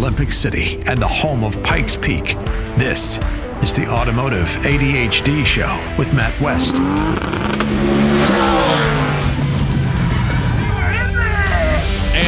Olympic City and the home of Pikes Peak. This is the Automotive ADHD Show with Matt West.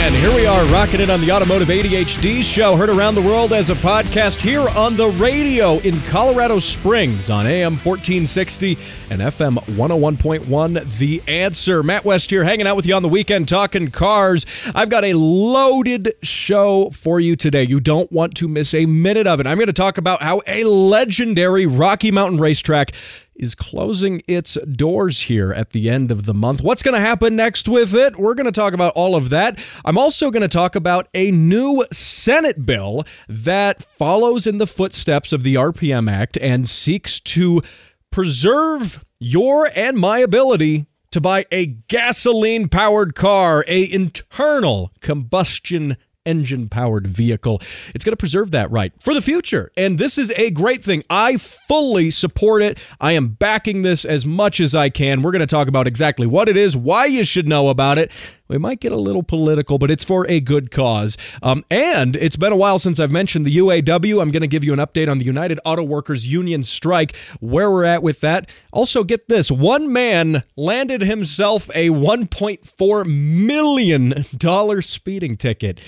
And here we are, rocking it on the Automotive ADHD show, heard around the world as a podcast here on the radio in Colorado Springs on AM 1460 and FM 101.1. The answer. Matt West here, hanging out with you on the weekend, talking cars. I've got a loaded show for you today. You don't want to miss a minute of it. I'm going to talk about how a legendary Rocky Mountain racetrack is closing its doors here at the end of the month. What's going to happen next with it? We're going to talk about all of that. I'm also going to talk about a new Senate bill that follows in the footsteps of the RPM Act and seeks to preserve your and my ability to buy a gasoline powered car, a internal combustion engine powered vehicle. It's going to preserve that right for the future. And this is a great thing. I fully support it. I am backing this as much as I can. We're going to talk about exactly what it is, why you should know about it. We might get a little political, but it's for a good cause. Um, and it's been a while since I've mentioned the UAW. I'm going to give you an update on the United Auto Workers Union strike, where we're at with that. Also, get this one man landed himself a $1.4 million speeding ticket.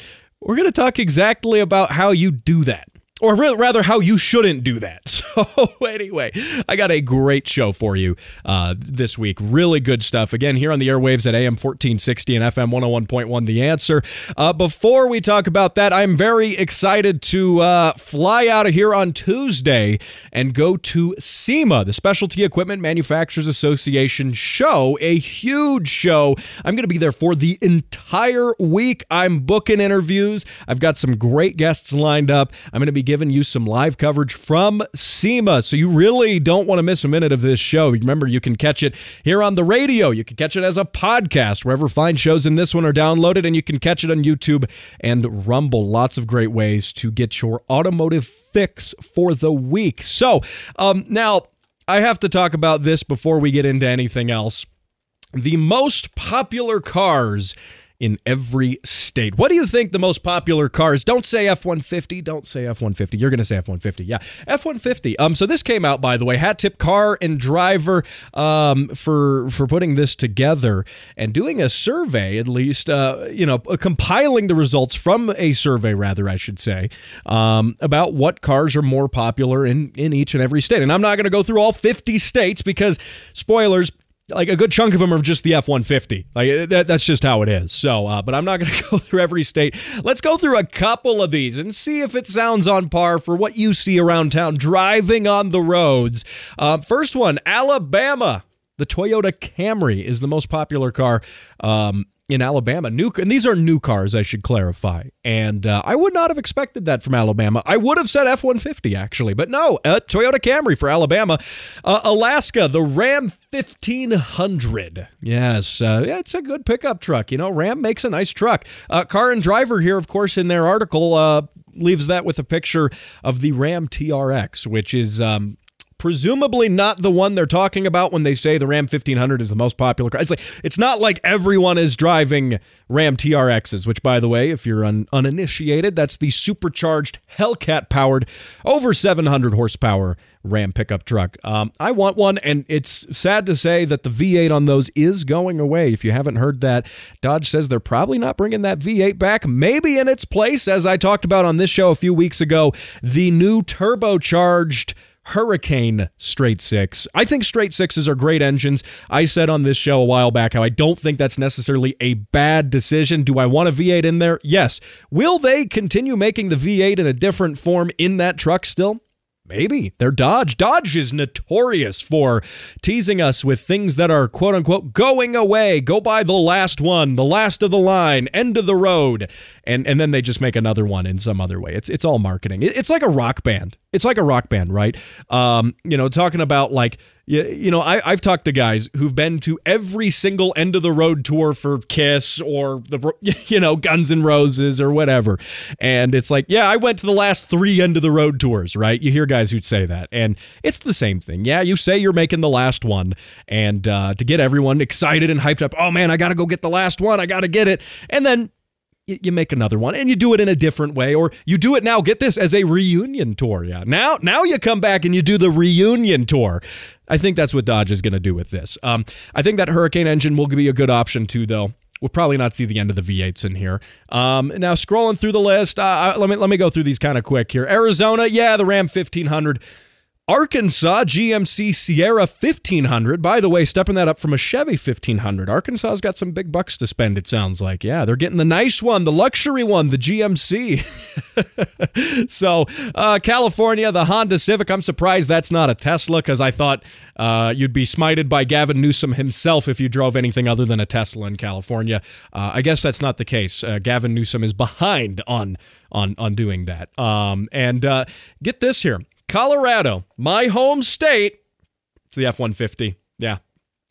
We're going to talk exactly about how you do that or rather how you shouldn't do that. So anyway, I got a great show for you uh, this week. Really good stuff. Again, here on the airwaves at AM 1460 and FM 101.1, The Answer. Uh, before we talk about that, I'm very excited to uh, fly out of here on Tuesday and go to SEMA, the Specialty Equipment Manufacturers Association show, a huge show. I'm going to be there for the entire week. I'm booking interviews. I've got some great guests lined up. I'm going to be giving you some live coverage from SEMA. So you really don't want to miss a minute of this show. Remember, you can catch it here on the radio. You can catch it as a podcast, wherever fine shows in this one are downloaded, and you can catch it on YouTube and Rumble. Lots of great ways to get your automotive fix for the week. So um, now I have to talk about this before we get into anything else. The most popular cars in every What do you think the most popular cars? Don't say F 150. Don't say F 150. You're going to say F 150. Yeah, F 150. Um, so this came out, by the way, hat tip car and driver um, for, for putting this together and doing a survey, at least, uh, you know, compiling the results from a survey, rather, I should say, um, about what cars are more popular in, in each and every state. And I'm not going to go through all 50 states because, spoilers, like a good chunk of them are just the F 150. Like that, that's just how it is. So, uh, but I'm not going to go through every state. Let's go through a couple of these and see if it sounds on par for what you see around town driving on the roads. Uh, first one, Alabama. The Toyota Camry is the most popular car. Um, in Alabama. New and these are new cars, I should clarify. And uh, I would not have expected that from Alabama. I would have said F one fifty actually, but no, Toyota Camry for Alabama. Uh, Alaska, the Ram fifteen hundred. Yes, uh, yeah, it's a good pickup truck. You know, Ram makes a nice truck. Uh, car and driver here, of course, in their article. Uh, leaves that with a picture of the Ram TRX, which is um, presumably not the one they're talking about when they say the Ram 1500 is the most popular car. It's like it's not like everyone is driving Ram TRXs, which by the way, if you're un- uninitiated, that's the supercharged Hellcat powered over 700 horsepower Ram pickup truck. Um, I want one, and it's sad to say that the V8 on those is going away. If you haven't heard that, Dodge says they're probably not bringing that V8 back. Maybe in its place, as I talked about on this show a few weeks ago, the new turbocharged Hurricane straight six. I think straight sixes are great engines. I said on this show a while back how I don't think that's necessarily a bad decision. Do I want a V8 in there? Yes. Will they continue making the V8 in a different form in that truck still? Maybe. They're Dodge. Dodge is notorious for teasing us with things that are quote unquote going away. Go buy the last one, the last of the line, end of the road. And and then they just make another one in some other way. It's it's all marketing. It's like a rock band. It's like a rock band, right? Um, you know, talking about like you, you know, I, I've talked to guys who've been to every single end of the road tour for Kiss or the, you know, Guns N' Roses or whatever. And it's like, yeah, I went to the last three end of the road tours, right? You hear guys who'd say that. And it's the same thing. Yeah, you say you're making the last one. And uh, to get everyone excited and hyped up, oh man, I got to go get the last one. I got to get it. And then you make another one and you do it in a different way or you do it now get this as a reunion tour yeah now now you come back and you do the reunion tour i think that's what dodge is going to do with this um, i think that hurricane engine will be a good option too though We'll probably not see the end of the V8s in here. Um, now, scrolling through the list, uh, let me let me go through these kind of quick here. Arizona, yeah, the Ram 1500. Arkansas GMC Sierra 1500. By the way, stepping that up from a Chevy 1500. Arkansas's got some big bucks to spend, it sounds like. Yeah, they're getting the nice one, the luxury one, the GMC. so, uh, California, the Honda Civic. I'm surprised that's not a Tesla because I thought uh, you'd be smited by Gavin Newsom himself if you drove anything other than a Tesla in California. Uh, I guess that's not the case. Uh, Gavin Newsom is behind on on on doing that. Um, and uh, get this here. Colorado, my home state. It's the F 150. Yeah.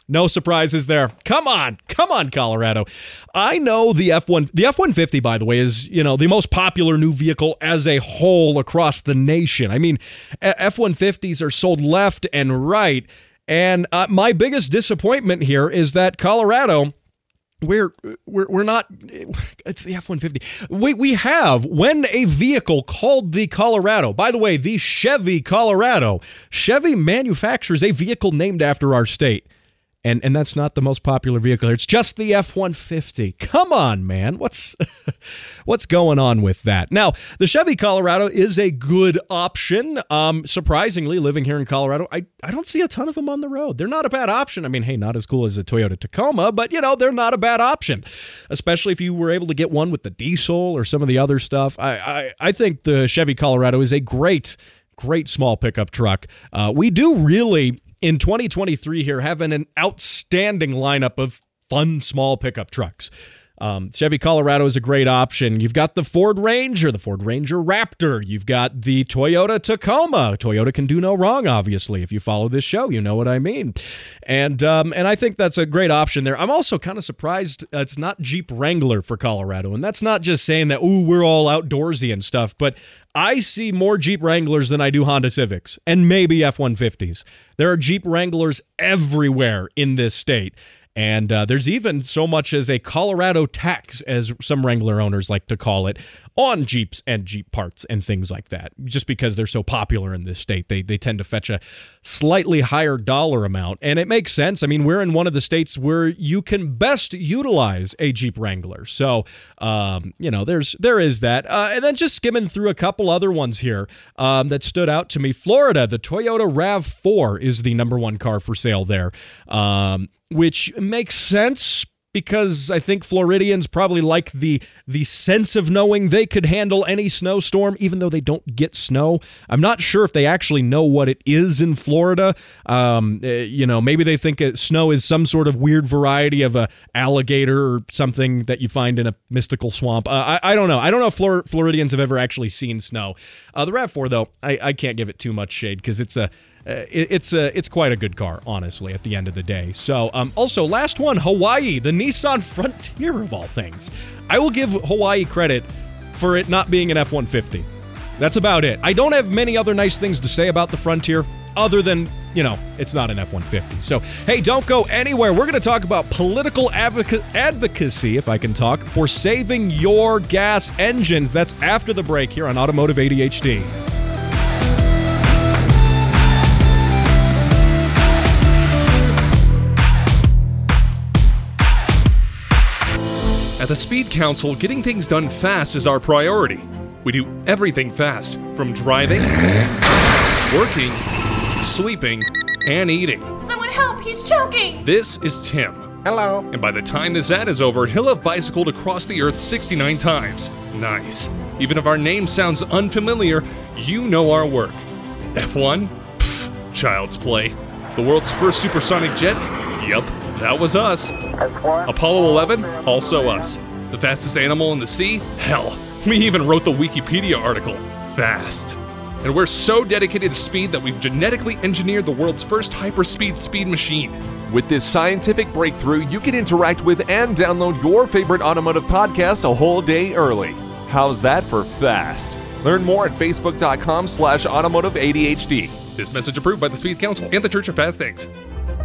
No surprises there. Come on. Come on, Colorado. I know the F1 the F150 by the way is, you know, the most popular new vehicle as a whole across the nation. I mean, F150s are sold left and right. And uh, my biggest disappointment here is that Colorado we're we're we're not it's the F150. We we have when a vehicle called the Colorado. By the way, the Chevy Colorado. Chevy manufactures a vehicle named after our state and and that's not the most popular vehicle. It's just the F150. Come on, man. What's what's going on with that? Now, the Chevy Colorado is a good option. Um, surprisingly, living here in Colorado, I, I don't see a ton of them on the road. They're not a bad option. I mean, hey, not as cool as the Toyota Tacoma, but you know, they're not a bad option. Especially if you were able to get one with the diesel or some of the other stuff. I I, I think the Chevy Colorado is a great great small pickup truck. Uh, we do really in 2023 here having an outstanding lineup of fun small pickup trucks. Um, Chevy Colorado is a great option. You've got the Ford Ranger, the Ford Ranger Raptor. You've got the Toyota Tacoma. Toyota can do no wrong, obviously. If you follow this show, you know what I mean. And um, and I think that's a great option there. I'm also kind of surprised it's not Jeep Wrangler for Colorado, and that's not just saying that ooh we're all outdoorsy and stuff, but I see more Jeep Wranglers than I do Honda Civics and maybe F 150s. There are Jeep Wranglers everywhere in this state. And uh, there's even so much as a Colorado tax, as some Wrangler owners like to call it, on Jeeps and Jeep parts and things like that. Just because they're so popular in this state, they, they tend to fetch a slightly higher dollar amount. And it makes sense. I mean, we're in one of the states where you can best utilize a Jeep Wrangler. So, um, you know, there's there is that. Uh, and then just skimming through a couple other ones here um, that stood out to me. Florida, the Toyota RAV4 is the number one car for sale there. Um, which makes sense because I think Floridians probably like the the sense of knowing they could handle any snowstorm, even though they don't get snow. I'm not sure if they actually know what it is in Florida. Um, uh, you know, maybe they think snow is some sort of weird variety of a alligator or something that you find in a mystical swamp. Uh, I, I don't know. I don't know if Flor- Floridians have ever actually seen snow. Uh, the Rav4 though, I, I can't give it too much shade because it's a uh, it's a it's quite a good car, honestly. At the end of the day. So, um, also last one, Hawaii, the Nissan Frontier of all things. I will give Hawaii credit for it not being an F-150. That's about it. I don't have many other nice things to say about the Frontier, other than you know it's not an F-150. So, hey, don't go anywhere. We're going to talk about political advoca- advocacy, if I can talk, for saving your gas engines. That's after the break here on Automotive ADHD. At the Speed Council, getting things done fast is our priority. We do everything fast, from driving, working, sleeping, and eating. Someone help, he's choking! This is Tim. Hello. And by the time this ad is over, he'll have bicycled across the earth 69 times. Nice. Even if our name sounds unfamiliar, you know our work. F1? Pfft, child's play. The world's first supersonic jet? Yup, that was us. Apollo 11? Also us. The fastest animal in the sea? Hell, we even wrote the Wikipedia article. Fast. And we're so dedicated to speed that we've genetically engineered the world's first hyperspeed speed machine. With this scientific breakthrough, you can interact with and download your favorite automotive podcast a whole day early. How's that for fast? Learn more at facebook.com slash automotive ADHD. This message approved by the Speed Council and the Church of Fast Things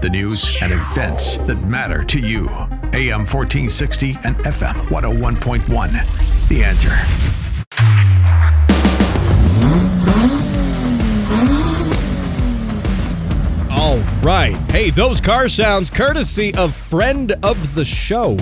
the news and events that matter to you. AM 1460 and FM 101.1. The answer. All right. Hey, those car sounds courtesy of friend of the show,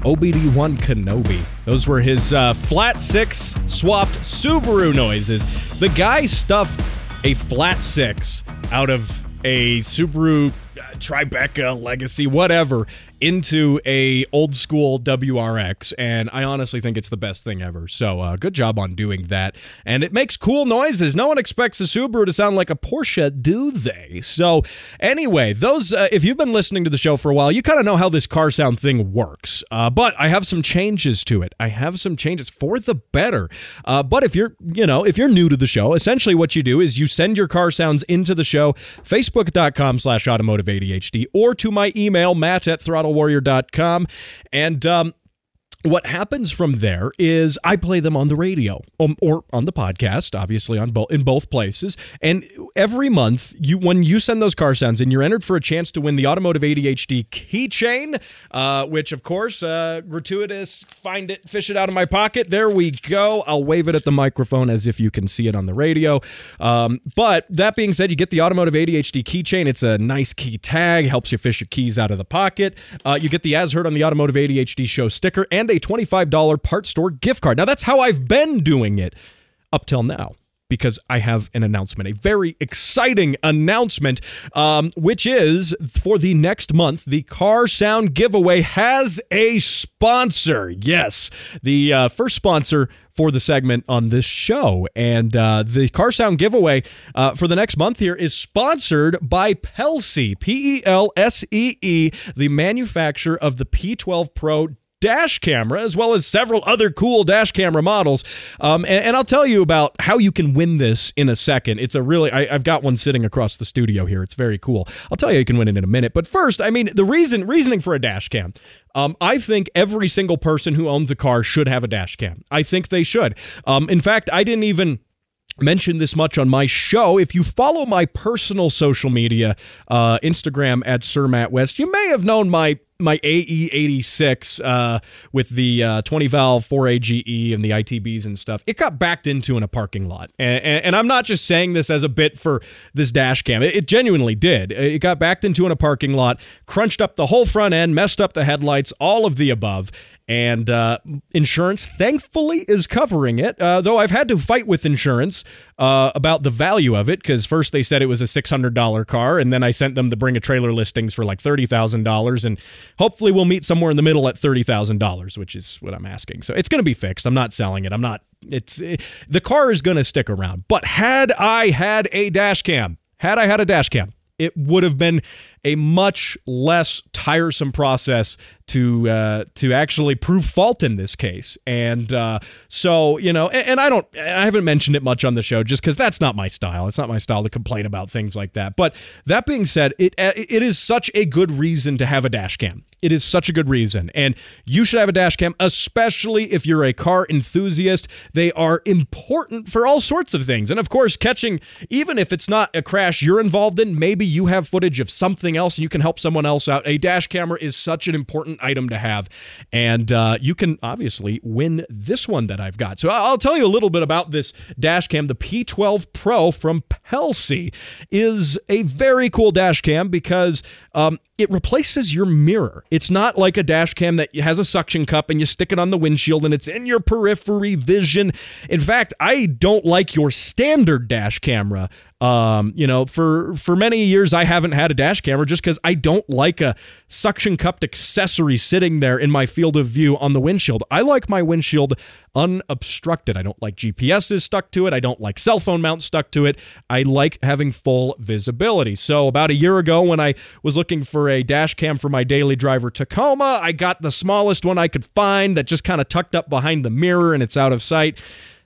OBD1 Kenobi. Those were his uh, flat six swapped Subaru noises. The guy stuffed a flat six out of a Subaru Tribeca Legacy, whatever, into a old school WRX, and I honestly think it's the best thing ever. So uh, good job on doing that, and it makes cool noises. No one expects a Subaru to sound like a Porsche, do they? So anyway, those uh, if you've been listening to the show for a while, you kind of know how this car sound thing works. Uh, but I have some changes to it. I have some changes for the better. Uh, but if you're you know if you're new to the show, essentially what you do is you send your car sounds into the show, Facebook.com/slash Automotive ADHD, or to my email Matt at Throttle battlewarrior.com. And um, what happens from there is I play them on the radio um, or on the podcast, obviously on both in both places. And every month, you when you send those car sounds and you're entered for a chance to win the Automotive ADHD keychain, uh, which of course, uh, gratuitous. Find it, fish it out of my pocket. There we go. I'll wave it at the microphone as if you can see it on the radio. Um, but that being said, you get the Automotive ADHD keychain. It's a nice key tag, helps you fish your keys out of the pocket. Uh, you get the As Heard on the Automotive ADHD show sticker and a $25 part store gift card. Now, that's how I've been doing it up till now because I have an announcement, a very exciting announcement, um, which is for the next month, the Car Sound giveaway has a sponsor. Yes, the uh, first sponsor for the segment on this show. And uh, the Car Sound giveaway uh, for the next month here is sponsored by Pelsee, P E L S E E, the manufacturer of the P12 Pro dash camera, as well as several other cool dash camera models. Um, and, and, I'll tell you about how you can win this in a second. It's a really, I, have got one sitting across the studio here. It's very cool. I'll tell you you can win it in a minute. But first, I mean, the reason, reasoning for a dash cam. Um, I think every single person who owns a car should have a dash cam. I think they should. Um, in fact, I didn't even mention this much on my show. If you follow my personal social media, uh, Instagram at Sir Matt West, you may have known my my AE86 uh, with the uh, 20 valve 4AGE and the ITBs and stuff, it got backed into in a parking lot. And, and, and I'm not just saying this as a bit for this dash cam, it, it, genuinely did. It got backed into in a parking lot, crunched up the whole front end, messed up the headlights, all of the above. And uh, insurance, thankfully, is covering it. Uh, though I've had to fight with insurance uh, about the value of it because first they said it was a $600 car, and then I sent them to bring a trailer listings for like $30,000. And hopefully we'll meet somewhere in the middle at $30,000, which is what I'm asking. So it's going to be fixed. I'm not selling it. I'm not, it's, it, the car is going to stick around. But had I had a dash cam, had I had a dash cam, it would have been a much less tiresome process to uh, to actually prove fault in this case. And uh, so you know, and, and, I don't, I haven't mentioned it much on the show just because that's not my style. It's not my style to complain about things like that. But that being said, it it is such a good reason to have a dash cam. It is such a good reason. And you should have a dash cam, especially if you're a car enthusiast. They are important for all sorts of things. And of course, catching, even if it's not a crash you're involved in, maybe you have footage of something else and you can help someone else out. A dash camera is such an important item to have. And uh, you can obviously win this one that I've got. So I'll tell you a little bit about this dash cam. The P12 Pro from Pelsee is a very cool dash cam because um, it replaces your mirror. It's not like a dash cam that has a suction cup and you stick it on the windshield and it's in your periphery vision. In fact, I don't like your standard dash camera um, you know, for for many years I haven't had a dash camera just because I don't like a suction cupped accessory sitting there in my field of view on the windshield. I like my windshield unobstructed. I don't like GPSs stuck to it. I don't like cell phone mounts stuck to it. I like having full visibility. So about a year ago, when I was looking for a dash cam for my daily driver Tacoma, I got the smallest one I could find that just kind of tucked up behind the mirror and it's out of sight.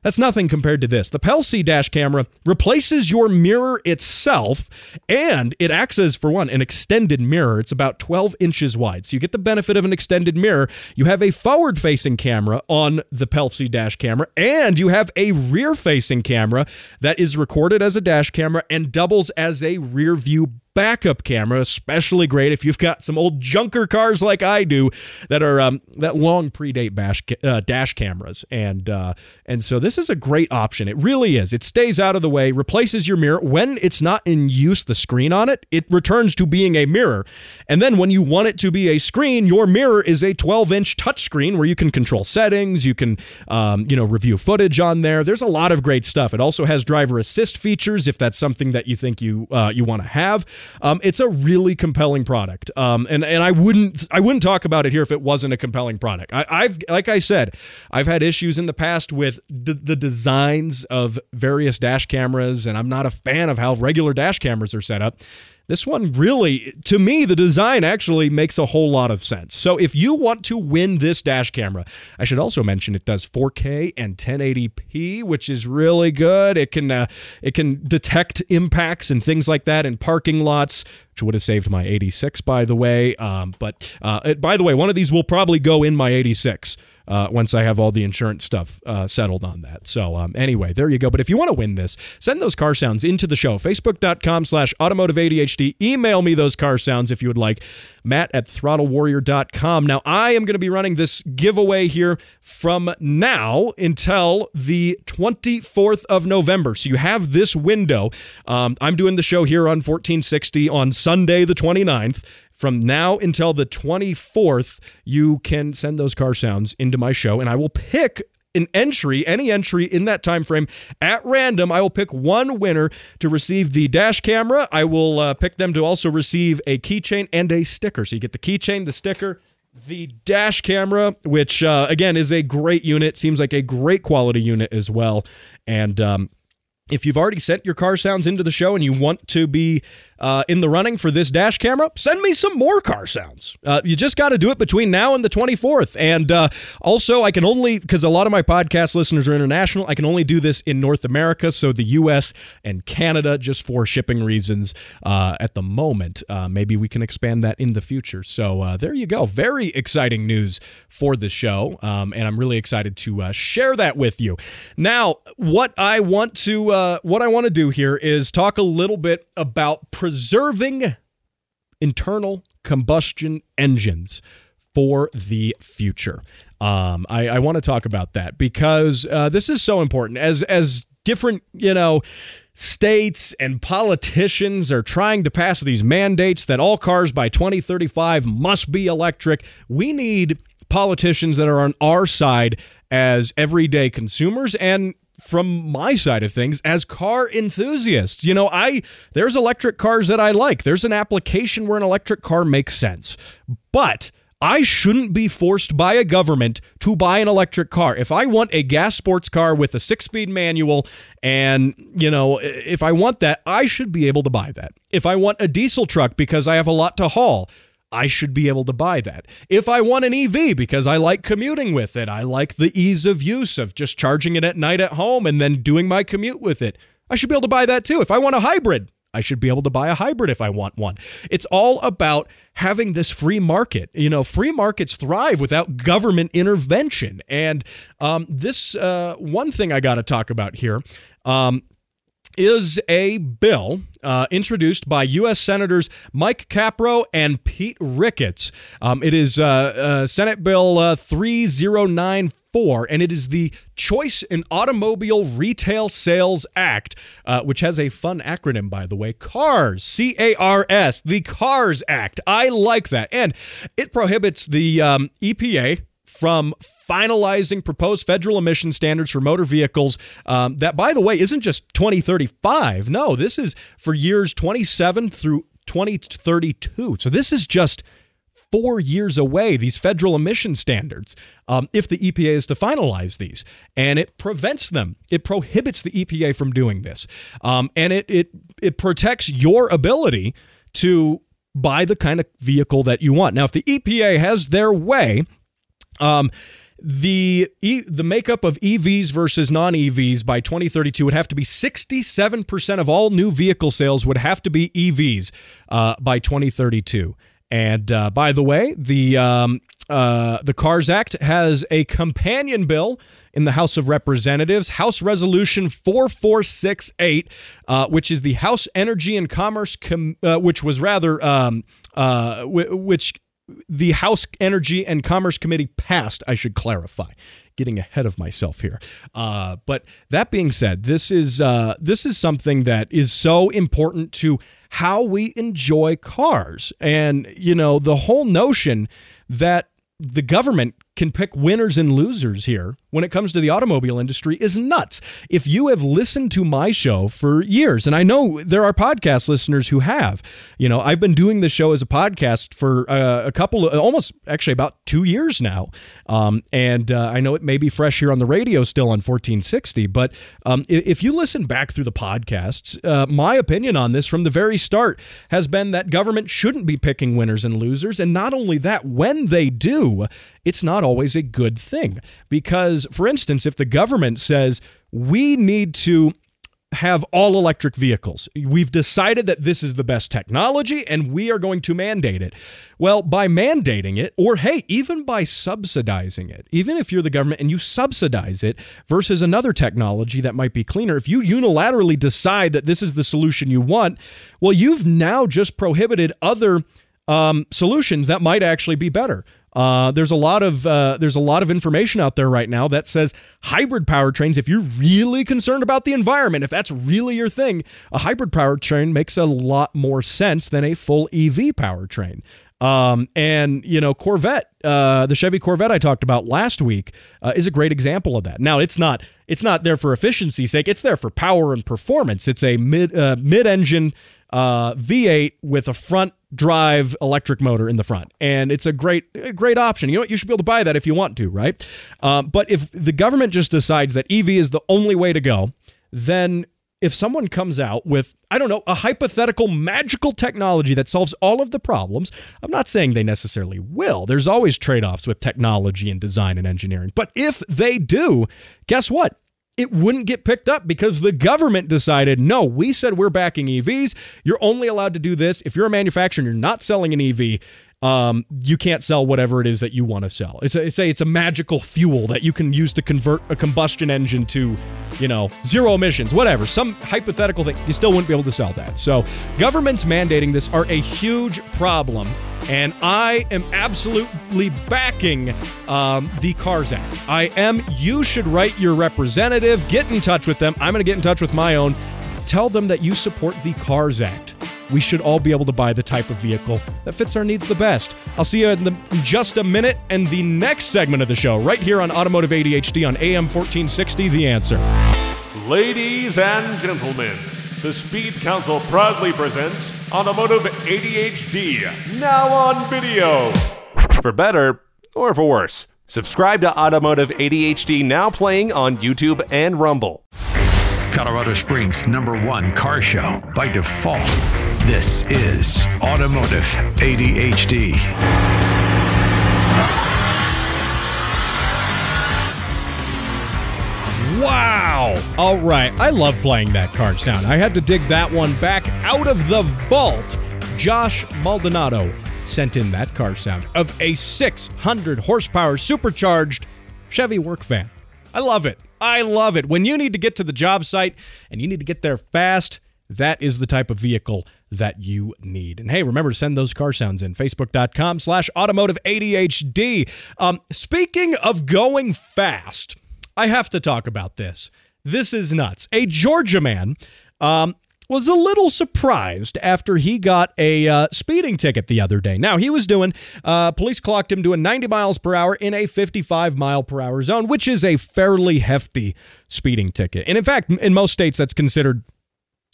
That's nothing compared to this. The Pelsee dash camera replaces your mirror itself, and it acts as, for one, an extended mirror. It's about 12 inches wide. So you get the benefit of an extended mirror. You have a forward facing camera on the Pelsee dash camera, and you have a rear facing camera that is recorded as a dash camera and doubles as a rear view backup camera, especially great if you've got some old junker cars like I do that are um, that long predate bash, uh, dash cameras, and uh, and so this is a great option. It really is. It stays out of the way, replaces your mirror when it's not in use. The screen on it, it returns to being a mirror, and then when you want it to be a screen, your mirror is a 12 inch touchscreen where you can control settings, you can um, you know review footage on there. There's a lot of great stuff. It also has driver assist features if that's something that you think you uh, you want to have. Um, it's a really compelling product, um, and and I wouldn't I wouldn't talk about it here if it wasn't a compelling product. I, I've like I said, I've had issues in the past with the, the designs of various dash cameras, and I'm not a fan of how regular dash cameras are set up. This one really, to me, the design actually makes a whole lot of sense. So if you want to win this dash camera, I should also mention it does 4K and 1080p, which is really good. It can uh, it can detect impacts and things like that in parking lots, which would have saved my 86, by the way. Um, but uh, by the way, one of these will probably go in my 86 uh, once I have all the insurance stuff uh, settled on that. So um, anyway, there you go. But if you want to win this, send those car sounds into the show. Facebook.com slash automotive ADHD. Email me those car sounds if you would like. Matt at throttlewarrior.com. Now, I am going to be running this giveaway here from now until the 24th of November. So you have this window. Um, I'm doing the show here on 1460 on Sunday, the 29th from now until the 24th, you can send those car sounds into my show, and I will pick an entry, any entry in that time frame at random. I will pick one winner to receive the dash camera. I will uh, pick them to also receive a keychain and a sticker. So you get the keychain, the sticker, the dash camera, which uh, again is a great unit. Seems like a great quality unit as well, and. Um, if you've already sent your car sounds into the show and you want to be uh, in the running for this dash camera, send me some more car sounds. Uh, you just got to do it between now and the 24th. And uh, also, I can only, because a lot of my podcast listeners are international, I can only do this in North America. So the US and Canada, just for shipping reasons uh, at the moment. Uh, maybe we can expand that in the future. So uh, there you go. Very exciting news for the show. Um, and I'm really excited to share that with you. Now, what I want to, what I want to do here is talk a little bit about preserving internal combustion engines for the future. Um, I, I want to talk about that because uh, this is so important. As as different, you know, states and politicians are trying to pass these mandates that all cars by 2035 must be electric. We need politicians that are on our side as everyday consumers and from my side of things as car enthusiasts. You know, I there's electric cars that I like. There's an application where an electric car makes sense. But I shouldn't be forced by a government to buy an electric car. If I want a gas sports car with a six speed manual, and, you know, if I want that, I should be able to buy that. If I want a diesel truck because I have a lot to haul, I should be able to buy that. If I want an EV because I like commuting with it, I like the ease of use of just charging it at night at home and then doing my commute with it, I should be able to buy that too. If I want a hybrid, I should be able to buy a hybrid if I want one. It's all about having this free market. You know, free markets thrive without government intervention. And um, this uh, one thing I got to talk about here. Um, is a bill uh, introduced by U.S. Senators Mike Crapo and Pete Ricketts. Um, it is uh, uh, Senate Bill uh, 3094, and it is the Choice in Automobile Retail Sales Act, uh, which has a fun acronym, by the way CARS, C A R S, the CARS Act. I like that. And it prohibits the um, EPA from finalizing proposed federal emission standards for motor vehicles. Um, that, by the way, isn't just 2035. No, this is for years 27 through 2032. So this is just four years away, these federal emission standards, um, if the EPA is to finalize these. And it prevents them, it prohibits the EPA from doing this. Um, and it, it, it protects your ability to buy the kind of vehicle that you want. Now, if the EPA has their way, um, the e, the makeup of EVs versus non-EVs by 2032 would have to be 67% of all new vehicle sales would have to be EVs uh, by 2032. And uh, by the way, the um, uh, the Cars Act has a companion bill in the House of Representatives, House Resolution 4468, uh, which is the House Energy and Commerce, Com- uh, which was rather, um, uh, w- which the House Energy and Commerce Committee passed, I should clarify. Getting ahead of myself here. Uh, but that being said, this is uh, this is something that is so important to how we enjoy cars, and you know the whole notion that the government can pick winners and losers here when it comes to the automobile industry is nuts. If you have listened to my show for years, and I know there are podcast listeners who have, you know, I've been doing the show as a podcast for uh, a couple of almost actually about two years now. Um, and uh, I know it may be fresh here on the radio still on 1460, but um, if you listen back through the podcasts, uh, my opinion on this from the very start has been that government shouldn't be picking winners and losers. And not only that, when they do, it's not always a good thing. Because, for instance, if the government says we need to have all electric vehicles. We've decided that this is the best technology and we are going to mandate it. Well, by mandating it, or hey, even by subsidizing it, even if you're the government and you subsidize it versus another technology that might be cleaner, if you unilaterally decide that this is the solution you want, well, you've now just prohibited other um, solutions that might actually be better. Uh, there's a lot of uh, there's a lot of information out there right now that says hybrid powertrains. If you're really concerned about the environment, if that's really your thing, a hybrid powertrain makes a lot more sense than a full EV powertrain. Um, and you know, Corvette, uh, the Chevy Corvette I talked about last week, uh, is a great example of that. Now, it's not it's not there for efficiency's sake; it's there for power and performance. It's a mid uh, mid engine uh, V8 with a front drive electric motor in the front, and it's a great a great option. You know, you should be able to buy that if you want to, right? Um, but if the government just decides that EV is the only way to go, then if someone comes out with, I don't know, a hypothetical magical technology that solves all of the problems, I'm not saying they necessarily will. There's always trade offs with technology and design and engineering. But if they do, guess what? It wouldn't get picked up because the government decided, no, we said we're backing EVs. You're only allowed to do this. If you're a manufacturer and you're not selling an EV, um, you can't sell whatever it is that you want to sell. It's a, say it's a magical fuel that you can use to convert a combustion engine to, you know, zero emissions, whatever. Some hypothetical thing. You still wouldn't be able to sell that. So governments mandating this are a huge problem, and I am absolutely backing um, the Cars Act. I am. You should write your representative. Get in touch with them. I'm going to get in touch with my own. Tell them that you support the Cars Act we should all be able to buy the type of vehicle that fits our needs the best. I'll see you in, the, in just a minute and the next segment of the show, right here on Automotive ADHD on AM 1460, The Answer. Ladies and gentlemen, the Speed Council proudly presents Automotive ADHD, now on video. For better or for worse, subscribe to Automotive ADHD now playing on YouTube and Rumble. Colorado Springs' number one car show by default. This is Automotive ADHD. Wow! All right, I love playing that card sound. I had to dig that one back out of the vault. Josh Maldonado sent in that car sound of a 600 horsepower supercharged Chevy work van. I love it. I love it. When you need to get to the job site and you need to get there fast, that is the type of vehicle that you need. And hey, remember to send those car sounds in. Facebook.com slash automotive ADHD. Um, speaking of going fast, I have to talk about this. This is nuts. A Georgia man um, was a little surprised after he got a uh, speeding ticket the other day. Now, he was doing, uh, police clocked him doing 90 miles per hour in a 55 mile per hour zone, which is a fairly hefty speeding ticket. And in fact, in most states, that's considered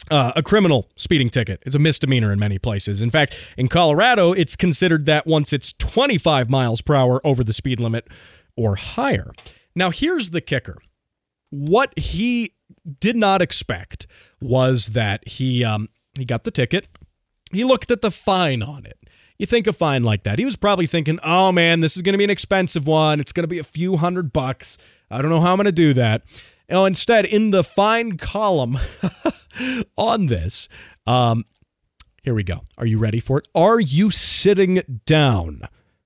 uh, a criminal speeding ticket. It's a misdemeanor in many places. In fact, in Colorado, it's considered that once it's 25 miles per hour over the speed limit or higher. Now, here's the kicker what he did not expect was that he um, he got the ticket. He looked at the fine on it. You think a fine like that. He was probably thinking, oh man, this is going to be an expensive one. It's going to be a few hundred bucks. I don't know how I'm going to do that. Now, instead, in the fine column on this, um, here we go. Are you ready for it? Are you sitting down?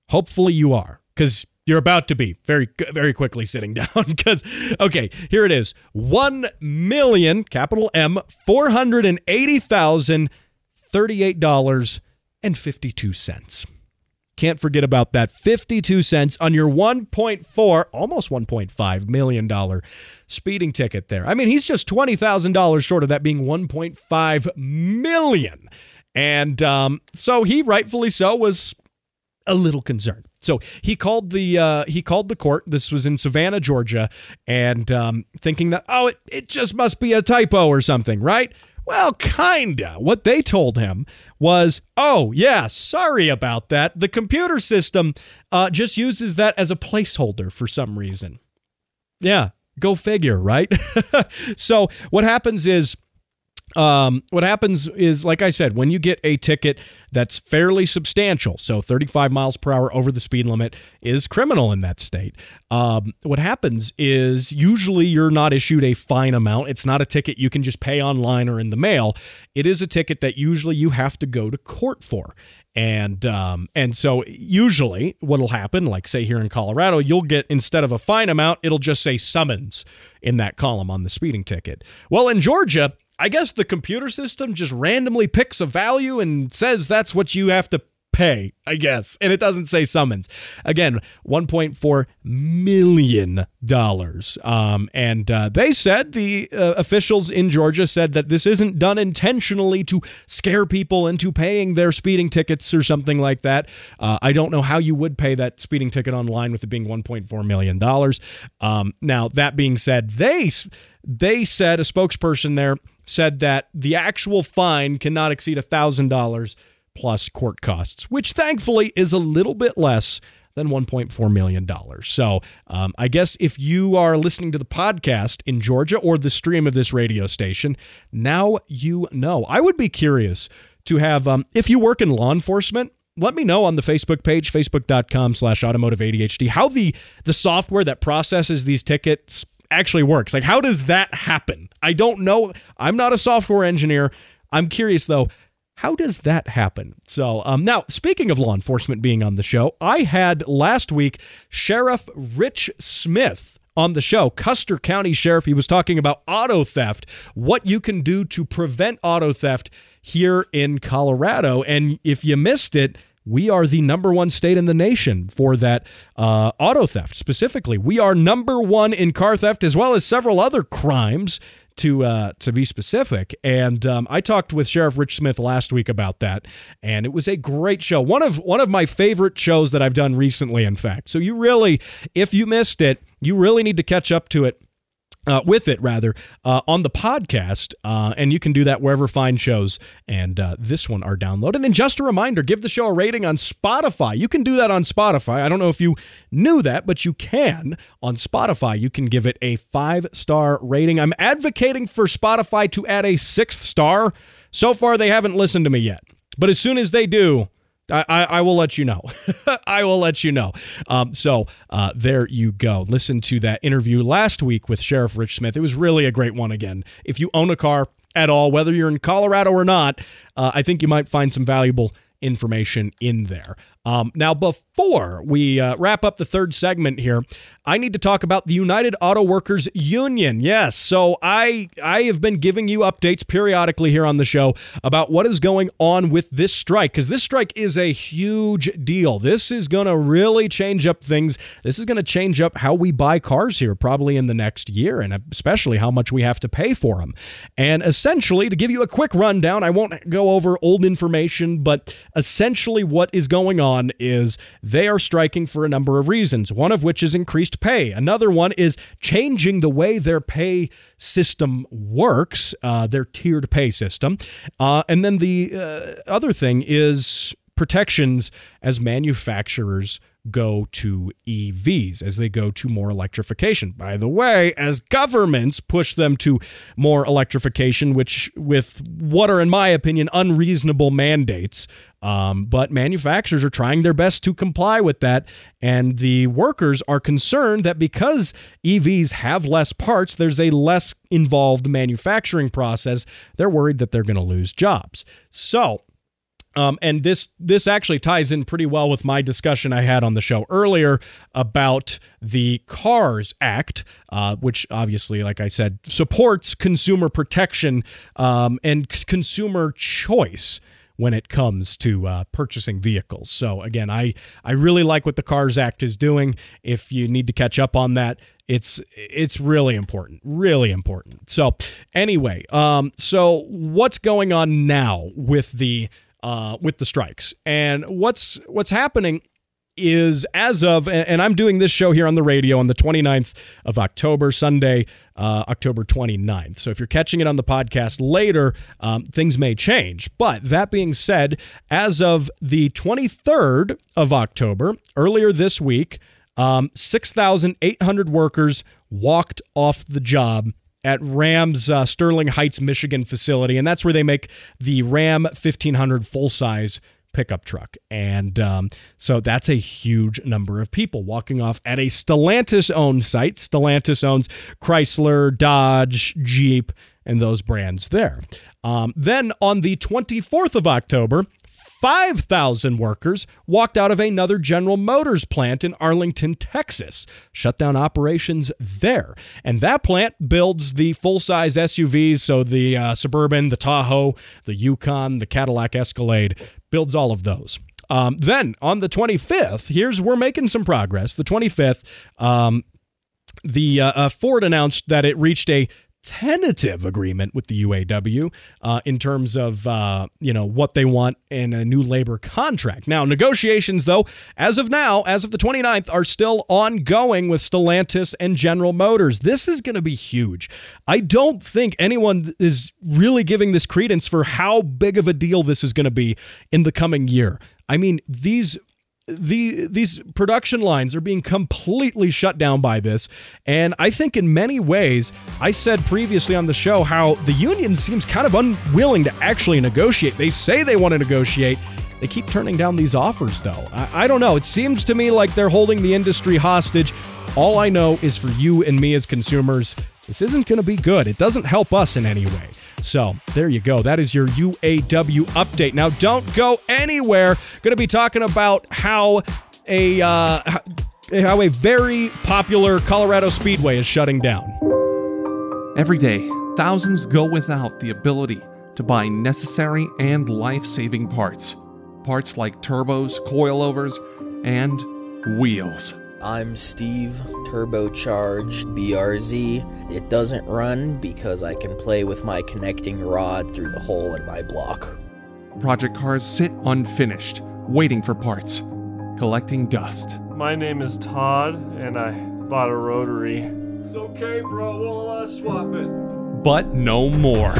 Hopefully you are. because you're about to be very very quickly sitting down because okay here it is. 1 million capital m 480,000 $38.52 can't forget about that 52 cents on your 1.4 almost 1.5 million dollar speeding ticket there. I mean he's just $20000 short of that being 1.5 million. And um, so he rightfully so was a little concerned so he called the uh, he called the court. This was in Savannah, Georgia, and um, thinking that oh, it, it just must be a typo or something, right? Well, kinda. What they told him was, oh, yeah, sorry about that. The computer system uh, just uses that as a placeholder for some reason. Yeah, go figure, right? so what happens is um, what happens is, like I said, when you get a ticket that's fairly substantial, so 35 miles per hour over the speed limit is criminal in that state. Um, what happens is usually you're not issued a fine amount. It's not a ticket you can just pay online or in the mail. It is a ticket that usually you have to go to court for. And um, and so usually what'll happen, like say here in Colorado, you'll get instead of a fine amount, it'll just say summons in that column on the speeding ticket. Well, in Georgia, I guess the computer system just randomly picks a value and says that's what you have to pay, I guess. And it doesn't say summons. Again, $1.4 million. Um, and uh, they said, the uh, officials in Georgia said that this isn't done intentionally to scare people into paying their speeding tickets or something like that. Uh, I don't know how you would pay that speeding ticket online with it being $1.4 million. Um, now, that being said, they, they said, a spokesperson there, said that the actual fine cannot exceed $1,000 plus court costs, which thankfully is a little bit less than $1.4 million. So um, I guess if you are listening to the podcast in Georgia or the stream of this radio station, now you know. I would be curious to have, um, if you work in law enforcement, let me know on the Facebook page, facebook.com slash automotive ADHD, how the, the software that processes these tickets actually works. Like, how does that happen? I don't know. I'm not a software engineer. I'm curious, though, how does that happen? So, um, now speaking of law enforcement being on the show, I had last week Sheriff Rich Smith on the show, Custer County Sheriff. He was talking about auto theft, what you can do to prevent auto theft here in Colorado. And if you missed it, we are the number one state in the nation for that uh, auto theft specifically. We are number one in car theft as well as several other crimes to uh, to be specific. And um, I talked with Sheriff Rich Smith last week about that, and it was a great show. One of one of my favorite shows that I've done recently, in fact. So you really, if you missed it, you really need to catch up to it uh, with it rather uh, on the podcast uh, and you can do that wherever fine shows and uh, this one are downloaded. And just a reminder give the show a rating on spotify. You can do that on spotify. I don't know if you knew that but you can. On spotify you can give it a five star rating. I'm advocating for spotify to add a sixth star. So far they haven't listened to me yet. But as soon as they do I, I, will let you know. I will let you know. Um, so uh, there you go. Listen to that interview last week with Sheriff Rich Smith. It was really a great one again. If you own a car at all, whether you're in Colorado or not, uh, I think you might find some valuable information in there. Um, now, before we uh, wrap up the third segment here, I need to talk about the United Auto Workers Union. Yes, so I I have been giving you updates periodically here on the show about what is going on with this strike because this strike is a huge deal. This is going to really change up things. This is going to change up how we buy cars here probably in the next year and especially how much we have to pay for them. And essentially, to give you a quick rundown, I won't go over old information, but essentially what is going on on is they are striking for a number of reasons, one of which is increased pay. Another one is changing the way their pay system works, uh, their tiered pay system. Uh, and then the uh, other thing is protections as manufacturers go to EVs, as they go to more electrification. By the way, as governments push them to more electrification, which with what are, in my opinion, unreasonable mandates, um, but manufacturers are trying their best to comply with that. And the workers are concerned that because EVs have less parts, there's a less involved manufacturing process. They're worried that they're going to lose jobs. So, Um, and this this actually ties in pretty well with my discussion I had on the show earlier about the Cars Act, uh, which obviously, like I said, supports consumer protection um, and c- consumer choice when it comes to uh, purchasing vehicles. So again, I I really like what the Cars Act is doing. If you need to catch up on that, it's it's really important, really important. So anyway, um, so what's going on now with the uh, with the strikes. And what's what's happening is as of and I'm doing this show here on the radio on the 29th of October, Sunday, uh, October 29th. So if you're catching it on the podcast later, um, things may change. But that being said, as of the 23rd of October, earlier this week, um, 6,800 workers walked off the job at Ram's uh, Sterling Heights, Michigan facility, and that's where they make the Ram 1500 full size pickup truck. And um, so that's a huge number of people walking off at a Stellantis owned site. Stellantis owns Chrysler, Dodge, Jeep, and those brands there. Um, then on the 24th of October, 5,000 workers walked out of another General Motors plant in Arlington, Texas, shut down operations there. And that plant builds the full size SUVs, so the uh, Suburban, the Tahoe, the Yukon, the Cadillac Escalade, builds all of those. Um, then on the 25th, here's we're making some progress. The 25th, um, the uh, uh, Ford announced that it reached a tentative agreement with the UAW uh, in terms of uh, you know what they want in a new labor contract. Now, negotiations though, as of now, as of the 29th, are still ongoing with Stellantis and General Motors. This is going to be huge. I don't think anyone is really giving this credence for how big of a deal this is going to be in the coming year. I mean, these the these production lines are being completely shut down by this. And i think in many ways i said previously on the show how the union seems kind of unwilling to actually negotiate. They say they want to negotiate. They keep turning down these offers though. I, I don't know. It seems to me like they're holding the industry hostage. All i know is for you and me as consumers this isn't going to be good. It doesn't help us in any way so there you go. That is your UAW update. Now, don't go anywhere. Going to be talking about how a uh, how a very popular Colorado Speedway is shutting down. Every day, thousands go without the ability to buy necessary and life saving parts. Parts like turbos, coilovers, and wheels. I'm Steve, turbocharged BRZ. It doesn't run because I can play with my connecting rod through the hole in my block. Project cars sit unfinished, waiting for parts, collecting dust. My name is Todd, and I bought a rotary. It's okay, bro. We'll uh, swap it. But no more.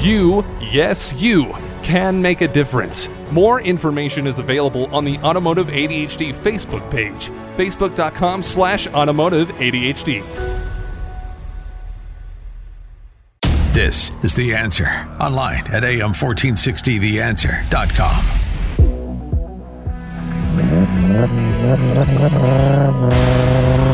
You, yes, you, can make a difference. More information is available on the Automotive ADHD Facebook page, facebook.com slash automotive ADHD. This is The Answer. Online at am1460theanswer.com.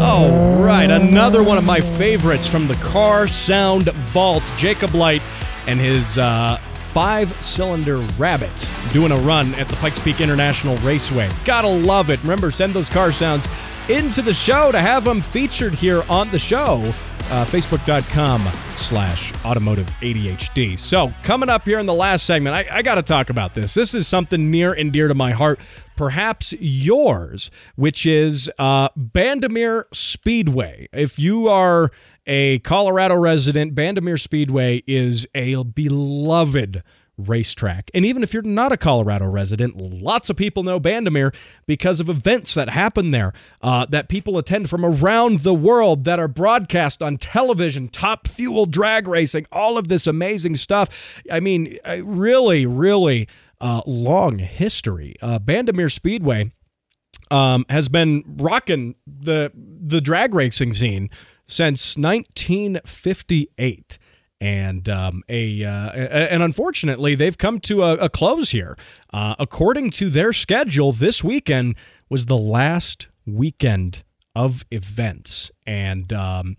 All right, another one of my favorites from the Car Sound Vault. Jacob Light and his uh, five cylinder Rabbit doing a run at the Pikes Peak International Raceway. Gotta love it. Remember, send those car sounds into the show to have them featured here on the show. Uh, Facebook.com slash automotive ADHD. So, coming up here in the last segment, I, I got to talk about this. This is something near and dear to my heart, perhaps yours, which is uh, Bandimere Speedway. If you are a Colorado resident, Bandimere Speedway is a beloved racetrack. And even if you're not a Colorado resident, lots of people know Bandimere because of events that happen there uh, that people attend from around the world that are broadcast on television, top fuel drag racing, all of this amazing stuff. I mean, really, really uh, long history. Uh, Speedway. Um, has been rocking the the drag racing scene since 1958 and um, a uh, and unfortunately they've come to a, a close here. Uh, according to their schedule, this weekend was the last weekend of events, and um,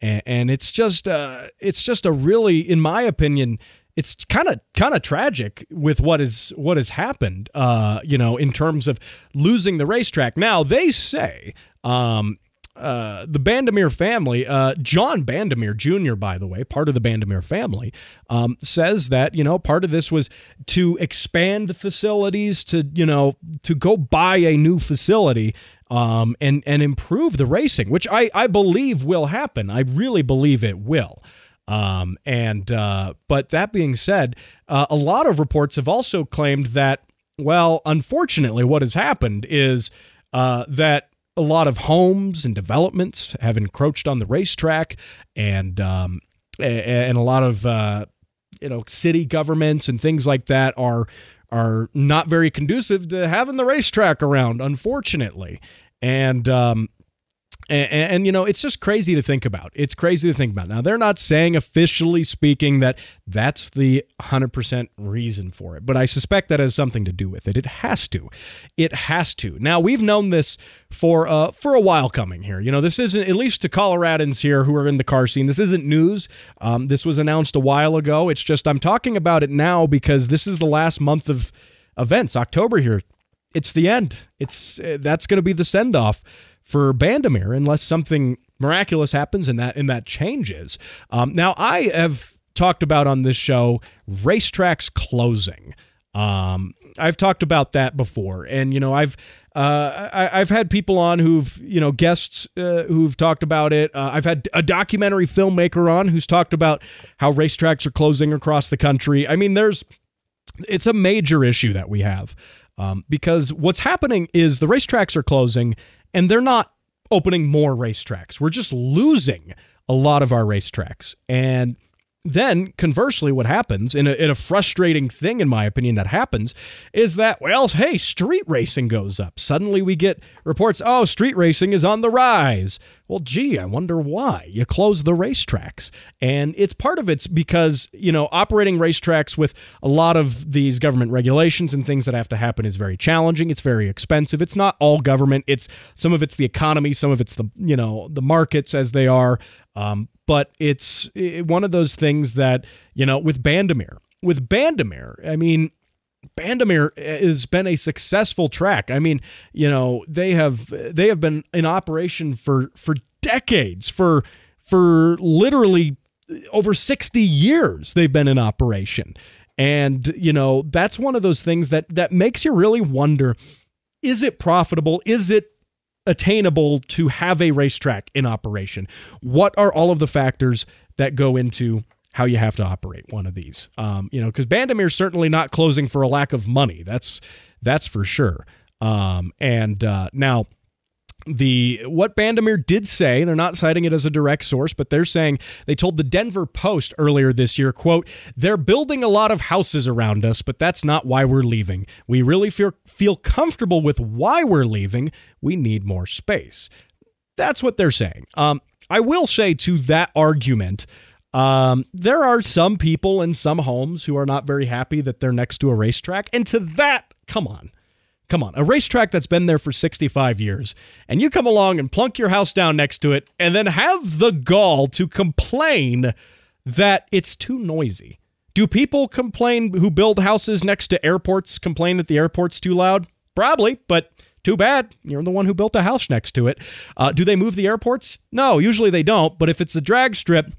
and, it's just uh, it's just a really, in my opinion, it's kind of kind of tragic with what is what has happened. Uh, you know, in terms of losing the racetrack. Now they say. Um, uh, the Bandimere family, uh, John Bandimere Jr., by the way, part of the Bandimere family, um, says that, you know, part of this was to expand the facilities, to, you know, to go buy a new facility um, and, and improve the racing, which I, I believe will happen. I really believe it will. Um, and, uh, but that being said, uh, a lot of reports have also claimed that, well, unfortunately, what has happened is uh, that a lot of homes and developments have encroached on the racetrack, and um, and a lot of uh, you know city governments and things like that are are not very conducive to having the racetrack around, unfortunately. And um, and, and, you know, it's just crazy to think about. It's crazy to think about. Now, they're not saying officially speaking that that's the 100% reason for it, but I suspect that has something to do with it. It has to. It has to. Now, we've known this for uh, for a while coming here. You know, this isn't, at least to Coloradans here who are in the car scene, this isn't news. Um, this was announced a while ago. It's just I'm talking about it now because this is the last month of events, October here. It's the end. It's uh, That's going to be the send off for Bandimere unless something miraculous happens and that and that changes. Um, now I have talked about on this show racetracks closing. Um, I've talked about that before, and you know I've uh, I, have had people on who've you know guests uh, who've talked about it. Uh, I've had a documentary filmmaker on who's talked about how racetracks are closing across the country. I mean, there's it's a major issue that we have um, because what's happening is the racetracks are closing and they're not opening more racetracks. We're just losing a lot of our racetracks. And then conversely what happens in a, in a, frustrating thing in my opinion that happens is that well hey street racing goes up suddenly we get reports oh street racing is on the rise well gee i wonder why. You close the racetracks. And it's part of it's because you know operating racetracks with a lot of these government regulations and things that have to happen is very challenging. It's very expensive. It's not all government. It's some of it's the economy. Some of it's the you know the markets as they are. Um, but it's one of those things that, you know, with Bandimere, with Bandimere, I mean, Bandimere has been a successful track. I mean, you know, they have they have been in operation for for decades, for for literally over 60 years they've been in operation. And, you know, that's one of those things that that makes you really wonder is it profitable? Is it attainable to have a racetrack in operation? What are all of the factors that go into how you have to operate one of these? Um, you know, because Bandimere's certainly not closing for a lack of money. That's that's for sure. Um, and uh, now the what Bandimere did say, they're not citing it as a direct source, but they're saying they told the Denver Post earlier this year, quote, they're building a lot of houses around us, but that's not why we're leaving. We really feel feel comfortable with why we're leaving. We need more space. That's what they're saying. Um, I will say to that argument, um, there are some people in some homes who are not very happy that they're next to a racetrack. And to that, come on. Come on, a racetrack that's been there for 65 years, and you come along and plunk your house down next to it, and then have the gall to complain that it's too noisy. Do people complain who build houses next to airports complain that the airport's too loud? Probably, but too bad. You're the one who built the house next to it. Uh, do they move the airports? No, usually they don't. But if it's a drag strip,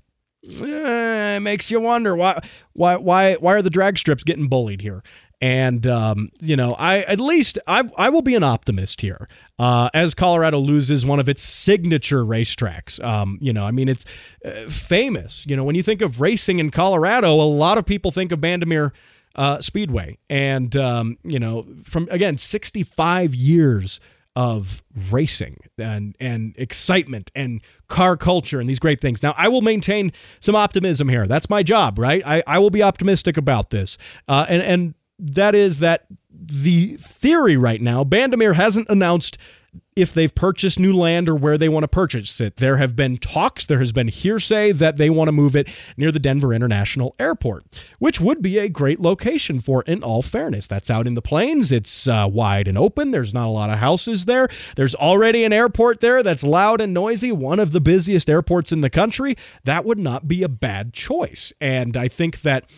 eh, it makes you wonder why why why why are the drag strips getting bullied here? And um, you know, I at least I I will be an optimist here. Uh, as Colorado loses one of its signature racetracks, um, you know, I mean, it's uh, famous. You know, when you think of racing in Colorado, a lot of people think of Bandimere uh, Speedway, and um, you know, from again, 65 years of racing and and excitement and car culture and these great things. Now, I will maintain some optimism here. That's my job, right? I, I will be optimistic about this. Uh, and and that is that the theory right now, Bandimere hasn't announced if they've purchased new land or where they want to purchase it. There have been talks, there has been hearsay that they want to move it near the Denver International Airport, which would be a great location for, in all fairness. That's out in the plains. It's uh, wide and open. There's not a lot of houses there. There's already an airport there that's loud and noisy, one of the busiest airports in the country. That would not be a bad choice. And I think that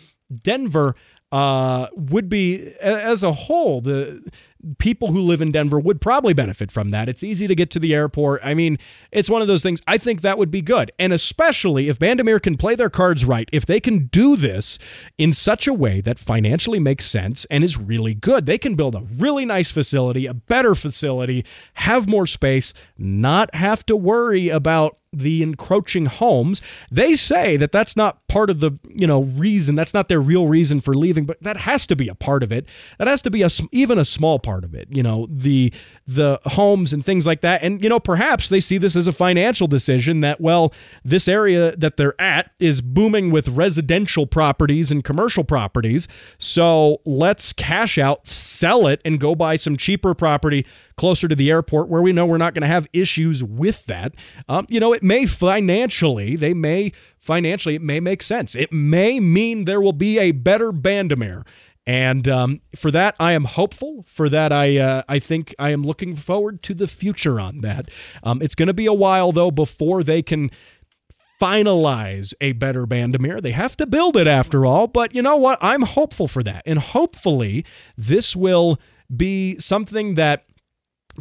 Denver uh, would be, as a whole, the people who live in Denver would probably benefit from that. It's easy to get to the airport. I mean, it's one of those things. I think that would be good. And especially if Bandimere can play their cards right, if they can do this in such a way that financially makes sense and is really good, they can build a really nice facility, a better facility, have more space, not have to worry about the encroaching homes. They say that that's not part of the, you know, reason. That's not their real reason for leaving, but that has to be a part of it. That has to be a even a small part of it. You know, the the homes and things like that. And you know, perhaps they see this as a financial decision that well, this area that they're at is booming with residential properties and commercial properties. So, let's cash out, sell it and go buy some cheaper property closer to the airport where we know we're not going to have issues with that. Um, you know, it may financially, they may financially, it may make sense. It may mean there will be a better Bandimere. And um, for that, I am hopeful. For that, I uh, I think I am looking forward to the future on that. Um, it's going to be a while though before they can finalize a better Bandimere. They have to build it after all. But you know what? I'm hopeful for that, and hopefully this will be something that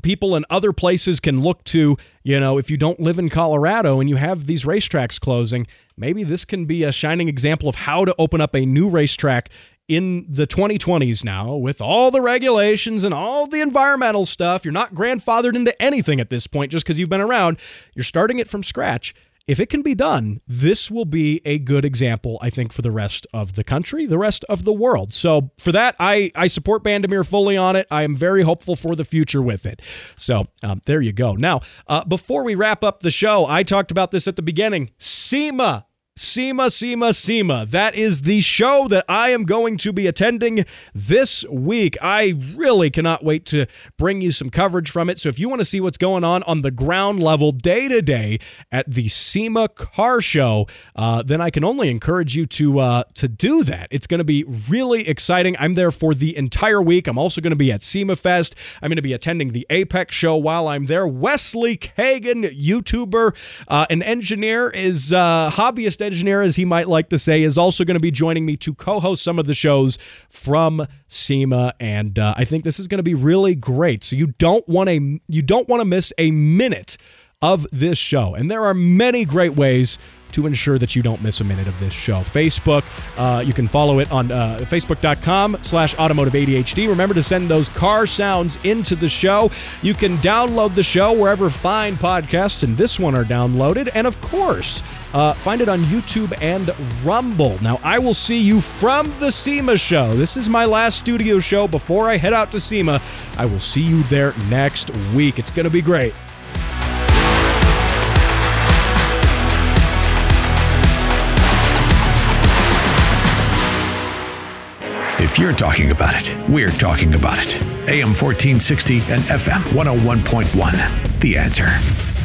people in other places can look to, you know, if you don't live in Colorado and you have these racetracks closing, maybe this can be a shining example of how to open up a new racetrack in the 2020s now with all the regulations and all the environmental stuff. You're not grandfathered into anything at this point just because you've been around. You're starting it from scratch if it can be done, this will be a good example, I think, for the rest of the country, the rest of the world. So for that, I, I support Bandimere fully on it. I am very hopeful for the future with it. So um, there you go. Now, uh, before we wrap up the show, I talked about this at the beginning. SEMA SEMA, SEMA, SEMA. That is the show that I am going to be attending this week. I really cannot wait to bring you some coverage from it. So if you want to see what's going on on the ground level, day to day at the SEMA Car Show, uh, then I can only encourage you to uh, to do that. It's going to be really exciting. I'm there for the entire week. I'm also going to be at SEMA Fest. I'm going to be attending the Apex show while I'm there. Wesley Kagan, YouTuber, uh, an engineer, is uh, hobbyist engineer, as he might like to say, is also going to be joining me to co host some of the shows from SEMA. And uh, I think this is going to be really great. So you don't want you don't want to miss a minute of this show. And there are many great ways to ensure that you don't miss a minute of this show. Facebook, uh, you can follow it on uh, facebook.com slash automotive ADHD. Remember to send those car sounds into the show. You can download the show wherever fine podcasts and this one are downloaded. And of course, uh, find it on YouTube and Rumble. Now, I will see you from the SEMA show. This is my last studio show before I head out to SEMA. I will see you there next week. It's going to be great. If you're talking about it, we're talking about it. AM 1460 and FM 101.1. The answer.